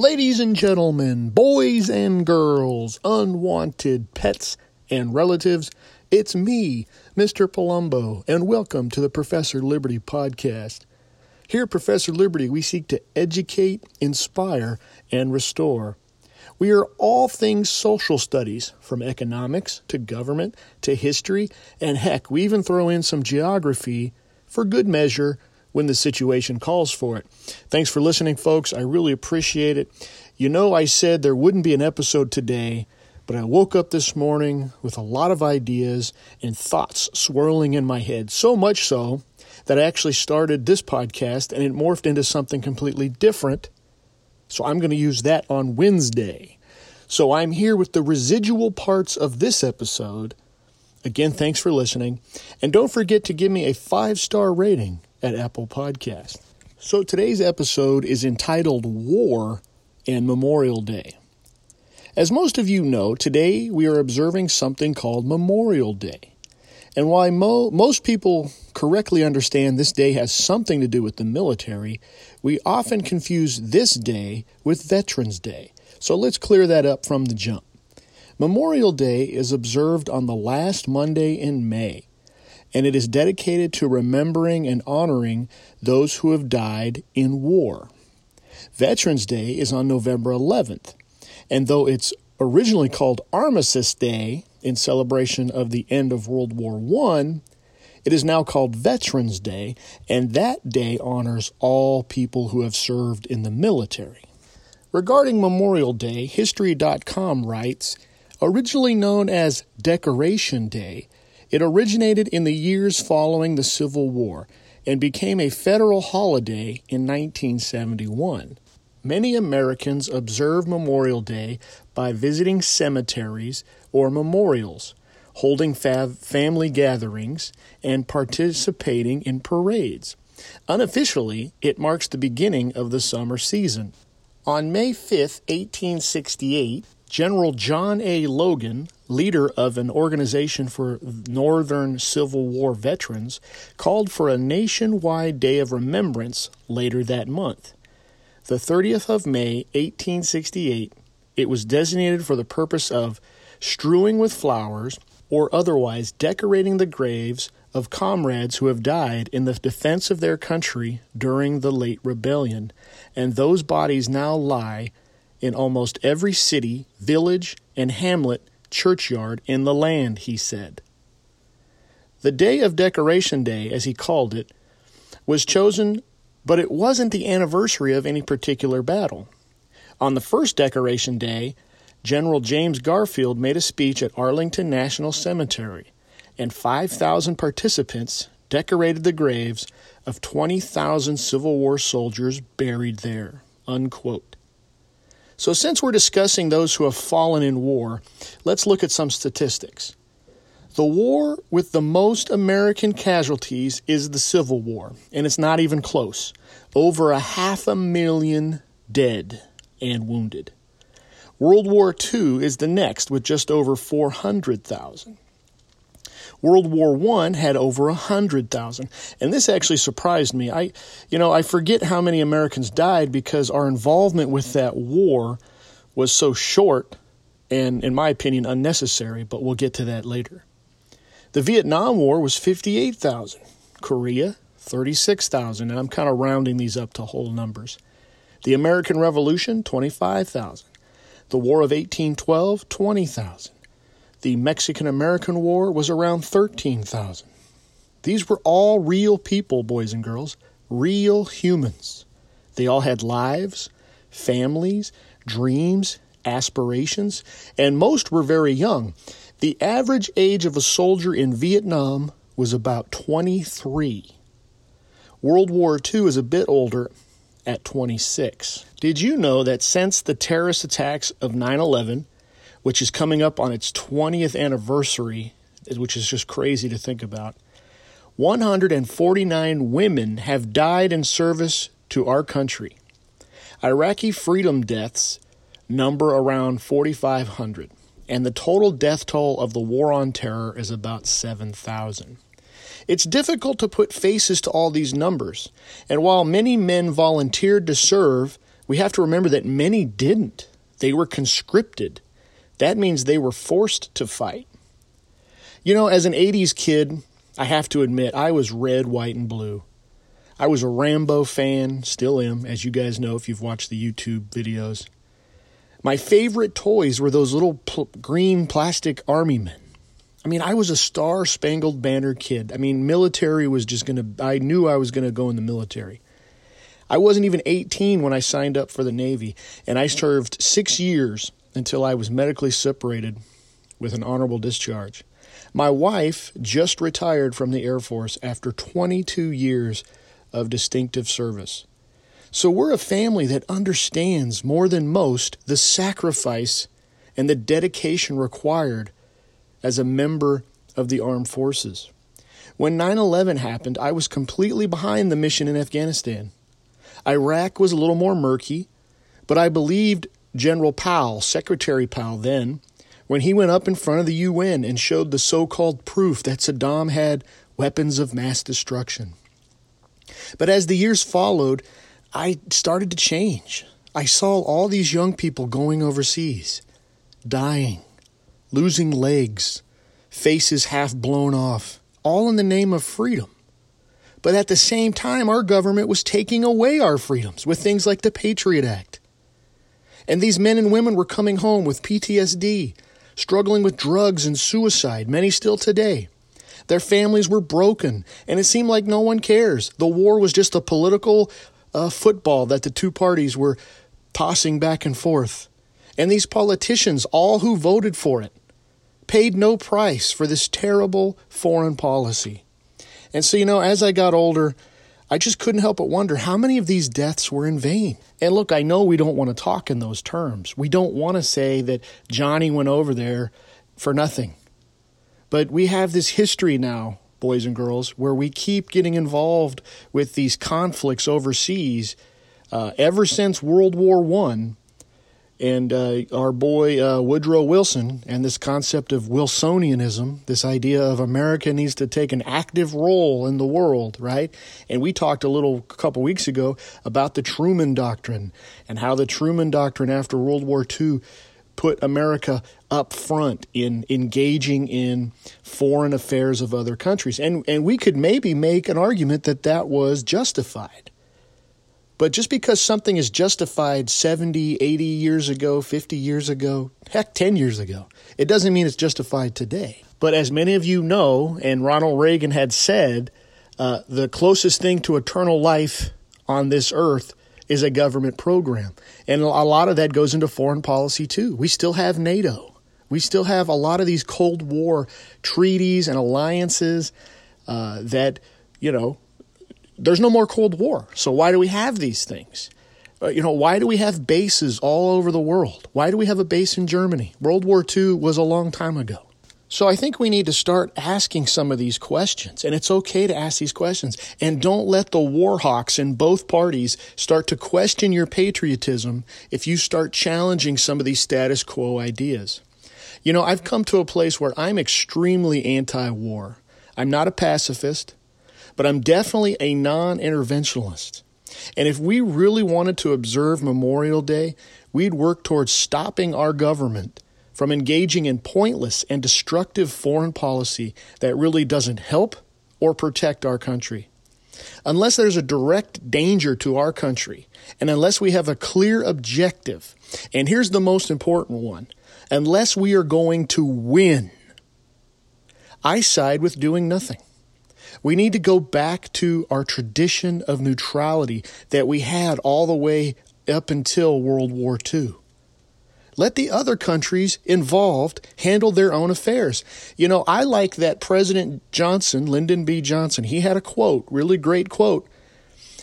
Ladies and gentlemen, boys and girls, unwanted pets and relatives, it's me, Mr. Palumbo, and welcome to the Professor Liberty podcast. Here at Professor Liberty, we seek to educate, inspire, and restore. We are all things social studies, from economics to government to history, and heck, we even throw in some geography for good measure when the situation calls for it. Thanks for listening, folks. I really appreciate it. You know, I said there wouldn't be an episode today, but I woke up this morning with a lot of ideas and thoughts swirling in my head, so much so that I actually started this podcast and it morphed into something completely different. So I'm going to use that on Wednesday. So I'm here with the residual parts of this episode. Again, thanks for listening. And don't forget to give me a five star rating at Apple Podcast. So today's episode is entitled War and Memorial Day. As most of you know, today we are observing something called Memorial Day. And while mo- most people correctly understand this day has something to do with the military, we often confuse this day with Veterans Day. So let's clear that up from the jump. Memorial Day is observed on the last Monday in May and it is dedicated to remembering and honoring those who have died in war. Veterans Day is on November 11th, and though it's originally called Armistice Day in celebration of the end of World War I, it is now called Veterans Day, and that day honors all people who have served in the military. Regarding Memorial Day, History.com writes originally known as Decoration Day, it originated in the years following the Civil War and became a federal holiday in 1971. Many Americans observe Memorial Day by visiting cemeteries or memorials, holding fav- family gatherings, and participating in parades. Unofficially, it marks the beginning of the summer season. On May 5, 1868, General John A. Logan, leader of an organization for Northern Civil War veterans, called for a nationwide day of remembrance later that month. The 30th of May, 1868, it was designated for the purpose of strewing with flowers or otherwise decorating the graves of comrades who have died in the defense of their country during the late rebellion, and those bodies now lie in almost every city, village, and hamlet churchyard in the land, he said. The day of Decoration Day, as he called it, was chosen, but it wasn't the anniversary of any particular battle. On the first Decoration Day, General James Garfield made a speech at Arlington National Cemetery, and 5,000 participants decorated the graves of 20,000 Civil War soldiers buried there. Unquote. So, since we're discussing those who have fallen in war, let's look at some statistics. The war with the most American casualties is the Civil War, and it's not even close. Over a half a million dead and wounded. World War II is the next with just over 400,000. World War I had over a hundred thousand, and this actually surprised me. I, you know, I forget how many Americans died because our involvement with that war was so short, and in my opinion, unnecessary. But we'll get to that later. The Vietnam War was fifty-eight thousand. Korea, thirty-six thousand, and I'm kind of rounding these up to whole numbers. The American Revolution, twenty-five thousand. The War of 1812, 20,000. The Mexican American War was around 13,000. These were all real people, boys and girls, real humans. They all had lives, families, dreams, aspirations, and most were very young. The average age of a soldier in Vietnam was about 23. World War II is a bit older at 26. Did you know that since the terrorist attacks of 9 11, which is coming up on its 20th anniversary, which is just crazy to think about. 149 women have died in service to our country. Iraqi freedom deaths number around 4,500, and the total death toll of the war on terror is about 7,000. It's difficult to put faces to all these numbers, and while many men volunteered to serve, we have to remember that many didn't. They were conscripted. That means they were forced to fight. You know, as an 80s kid, I have to admit, I was red, white, and blue. I was a Rambo fan, still am, as you guys know if you've watched the YouTube videos. My favorite toys were those little pl- green plastic army men. I mean, I was a star spangled banner kid. I mean, military was just going to, I knew I was going to go in the military. I wasn't even 18 when I signed up for the Navy, and I served six years until I was medically separated with an honorable discharge. My wife just retired from the Air Force after 22 years of distinctive service. So we're a family that understands more than most the sacrifice and the dedication required as a member of the armed forces. When 9 11 happened, I was completely behind the mission in Afghanistan. Iraq was a little more murky, but I believed General Powell, Secretary Powell then, when he went up in front of the UN and showed the so called proof that Saddam had weapons of mass destruction. But as the years followed, I started to change. I saw all these young people going overseas, dying, losing legs, faces half blown off, all in the name of freedom. But at the same time, our government was taking away our freedoms with things like the Patriot Act. And these men and women were coming home with PTSD, struggling with drugs and suicide, many still today. Their families were broken, and it seemed like no one cares. The war was just a political uh, football that the two parties were tossing back and forth. And these politicians, all who voted for it, paid no price for this terrible foreign policy. And so, you know, as I got older, I just couldn't help but wonder how many of these deaths were in vain. And look, I know we don't want to talk in those terms. We don't want to say that Johnny went over there for nothing. But we have this history now, boys and girls, where we keep getting involved with these conflicts overseas. Uh, ever since World War One, and uh, our boy uh, Woodrow Wilson and this concept of Wilsonianism, this idea of America needs to take an active role in the world, right? And we talked a little a couple weeks ago about the Truman Doctrine and how the Truman Doctrine after World War II put America up front in engaging in foreign affairs of other countries. And, and we could maybe make an argument that that was justified. But just because something is justified 70, 80 years ago, 50 years ago, heck, 10 years ago, it doesn't mean it's justified today. But as many of you know, and Ronald Reagan had said, uh, the closest thing to eternal life on this earth is a government program. And a lot of that goes into foreign policy too. We still have NATO. We still have a lot of these Cold War treaties and alliances uh, that, you know, there's no more Cold War. So why do we have these things? Uh, you know, why do we have bases all over the world? Why do we have a base in Germany? World War II was a long time ago. So I think we need to start asking some of these questions, and it's okay to ask these questions. And don't let the war hawks in both parties start to question your patriotism if you start challenging some of these status quo ideas. You know, I've come to a place where I'm extremely anti war. I'm not a pacifist but I'm definitely a non interventionalist. And if we really wanted to observe Memorial Day, we'd work towards stopping our government from engaging in pointless and destructive foreign policy that really doesn't help or protect our country. Unless there's a direct danger to our country, and unless we have a clear objective, and here's the most important one unless we are going to win, I side with doing nothing. We need to go back to our tradition of neutrality that we had all the way up until World War II. Let the other countries involved handle their own affairs. You know, I like that President Johnson, Lyndon B. Johnson, he had a quote, really great quote,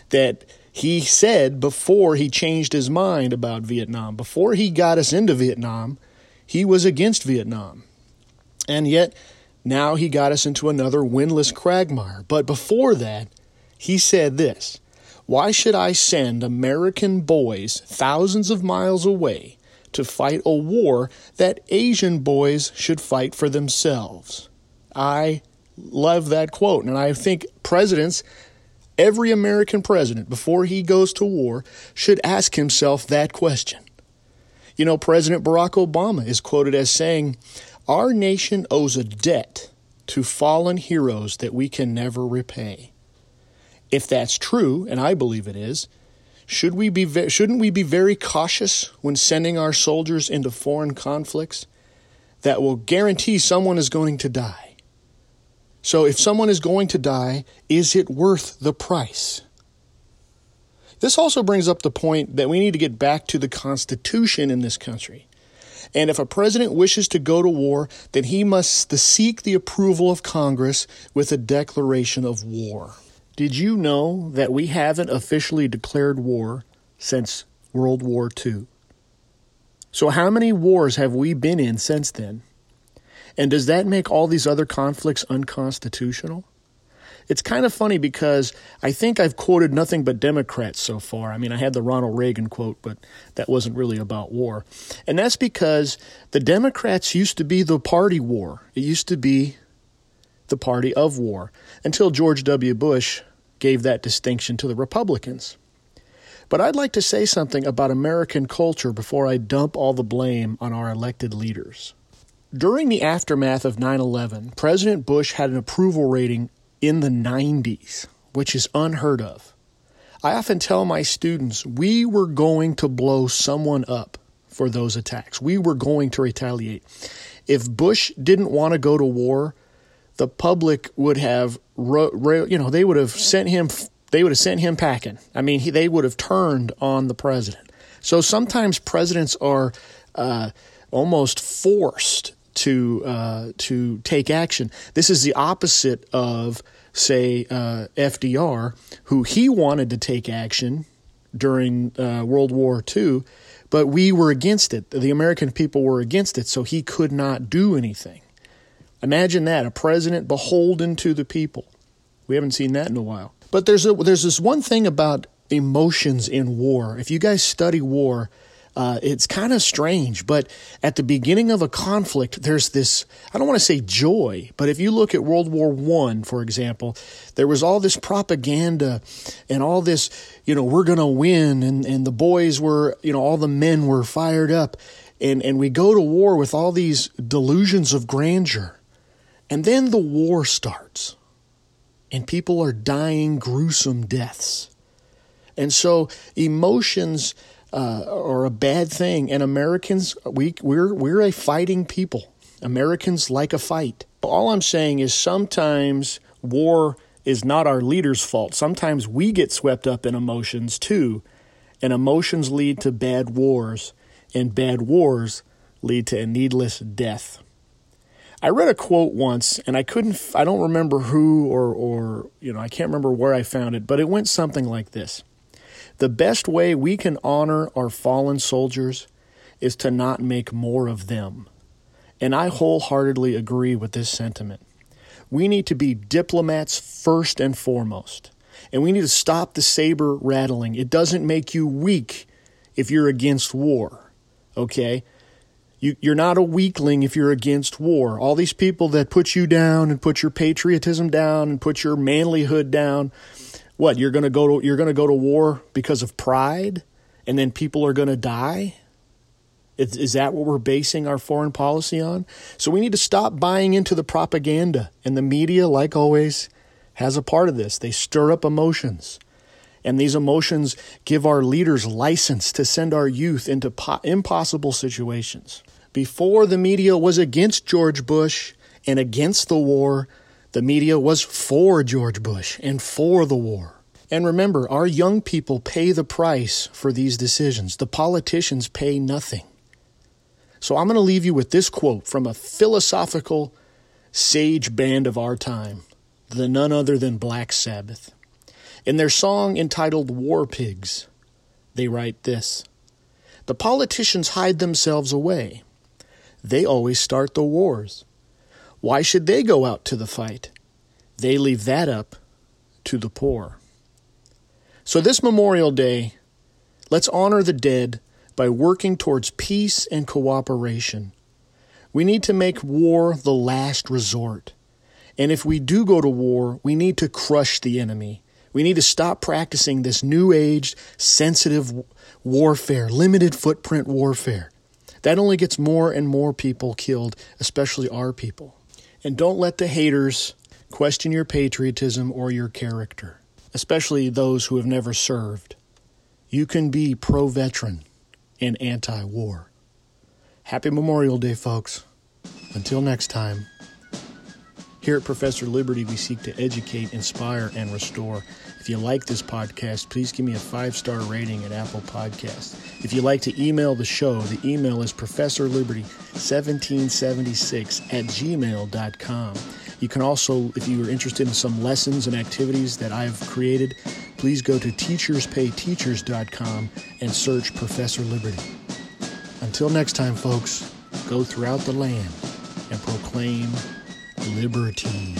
that he said before he changed his mind about Vietnam. Before he got us into Vietnam, he was against Vietnam. And yet, now he got us into another windless quagmire. But before that, he said this Why should I send American boys thousands of miles away to fight a war that Asian boys should fight for themselves? I love that quote. And I think presidents Every American president, before he goes to war, should ask himself that question. You know, President Barack Obama is quoted as saying, Our nation owes a debt to fallen heroes that we can never repay. If that's true, and I believe it is, should we be shouldn't we be very cautious when sending our soldiers into foreign conflicts that will guarantee someone is going to die? So if someone is going to die, is it worth the price? This also brings up the point that we need to get back to the Constitution in this country. And if a president wishes to go to war, then he must seek the approval of Congress with a declaration of war. Did you know that we haven't officially declared war since World War II? So, how many wars have we been in since then? And does that make all these other conflicts unconstitutional? It's kind of funny because I think I've quoted nothing but Democrats so far. I mean, I had the Ronald Reagan quote, but that wasn't really about war. And that's because the Democrats used to be the party war. It used to be the party of war until George W. Bush gave that distinction to the Republicans. But I'd like to say something about American culture before I dump all the blame on our elected leaders. During the aftermath of 9 11, President Bush had an approval rating in the 90s, which is unheard of. I often tell my students we were going to blow someone up for those attacks. We were going to retaliate. If Bush didn't want to go to war, the public would have, you know, they would have sent him, they would have sent him packing. I mean, he, they would have turned on the president. So sometimes presidents are uh, almost forced to uh, to take action. This is the opposite of, say, uh, FDR, who he wanted to take action during uh, World War II, but we were against it. The American people were against it, so he could not do anything. Imagine that a president beholden to the people. We haven't seen that in a while. But there's a, there's this one thing about emotions in war. If you guys study war, uh, it's kind of strange, but at the beginning of a conflict, there's this, I don't want to say joy, but if you look at World War One, for example, there was all this propaganda and all this, you know, we're going to win. And, and the boys were, you know, all the men were fired up. And, and we go to war with all these delusions of grandeur. And then the war starts and people are dying gruesome deaths. And so emotions uh, or a bad thing. And Americans, we we're we're a fighting people. Americans like a fight. All I'm saying is sometimes war is not our leader's fault. Sometimes we get swept up in emotions too, and emotions lead to bad wars, and bad wars lead to a needless death. I read a quote once, and I couldn't, I don't remember who or, or, you know, I can't remember where I found it, but it went something like this the best way we can honor our fallen soldiers is to not make more of them. And I wholeheartedly agree with this sentiment. We need to be diplomats first and foremost. And we need to stop the saber rattling. It doesn't make you weak if you're against war. Okay? You, you're not a weakling if you're against war. All these people that put you down and put your patriotism down and put your manlyhood down, what you're going to go to you're going to go to war because of pride and then people are going to die? Is, is that what we're basing our foreign policy on? So we need to stop buying into the propaganda and the media like always has a part of this. They stir up emotions. And these emotions give our leaders license to send our youth into po- impossible situations. Before the media was against George Bush and against the war the media was for George Bush and for the war. And remember, our young people pay the price for these decisions. The politicians pay nothing. So I'm going to leave you with this quote from a philosophical sage band of our time, the none other than Black Sabbath. In their song entitled War Pigs, they write this The politicians hide themselves away. They always start the wars. Why should they go out to the fight? They leave that up to the poor. So, this Memorial Day, let's honor the dead by working towards peace and cooperation. We need to make war the last resort. And if we do go to war, we need to crush the enemy. We need to stop practicing this new age, sensitive warfare, limited footprint warfare. That only gets more and more people killed, especially our people. And don't let the haters question your patriotism or your character, especially those who have never served. You can be pro veteran and anti war. Happy Memorial Day, folks. Until next time. Here at Professor Liberty, we seek to educate, inspire, and restore. If you like this podcast, please give me a five star rating at Apple Podcasts. If you'd like to email the show, the email is ProfessorLiberty1776 at gmail.com. You can also, if you are interested in some lessons and activities that I've created, please go to teacherspayteachers.com and search Professor Liberty. Until next time, folks, go throughout the land and proclaim liberty.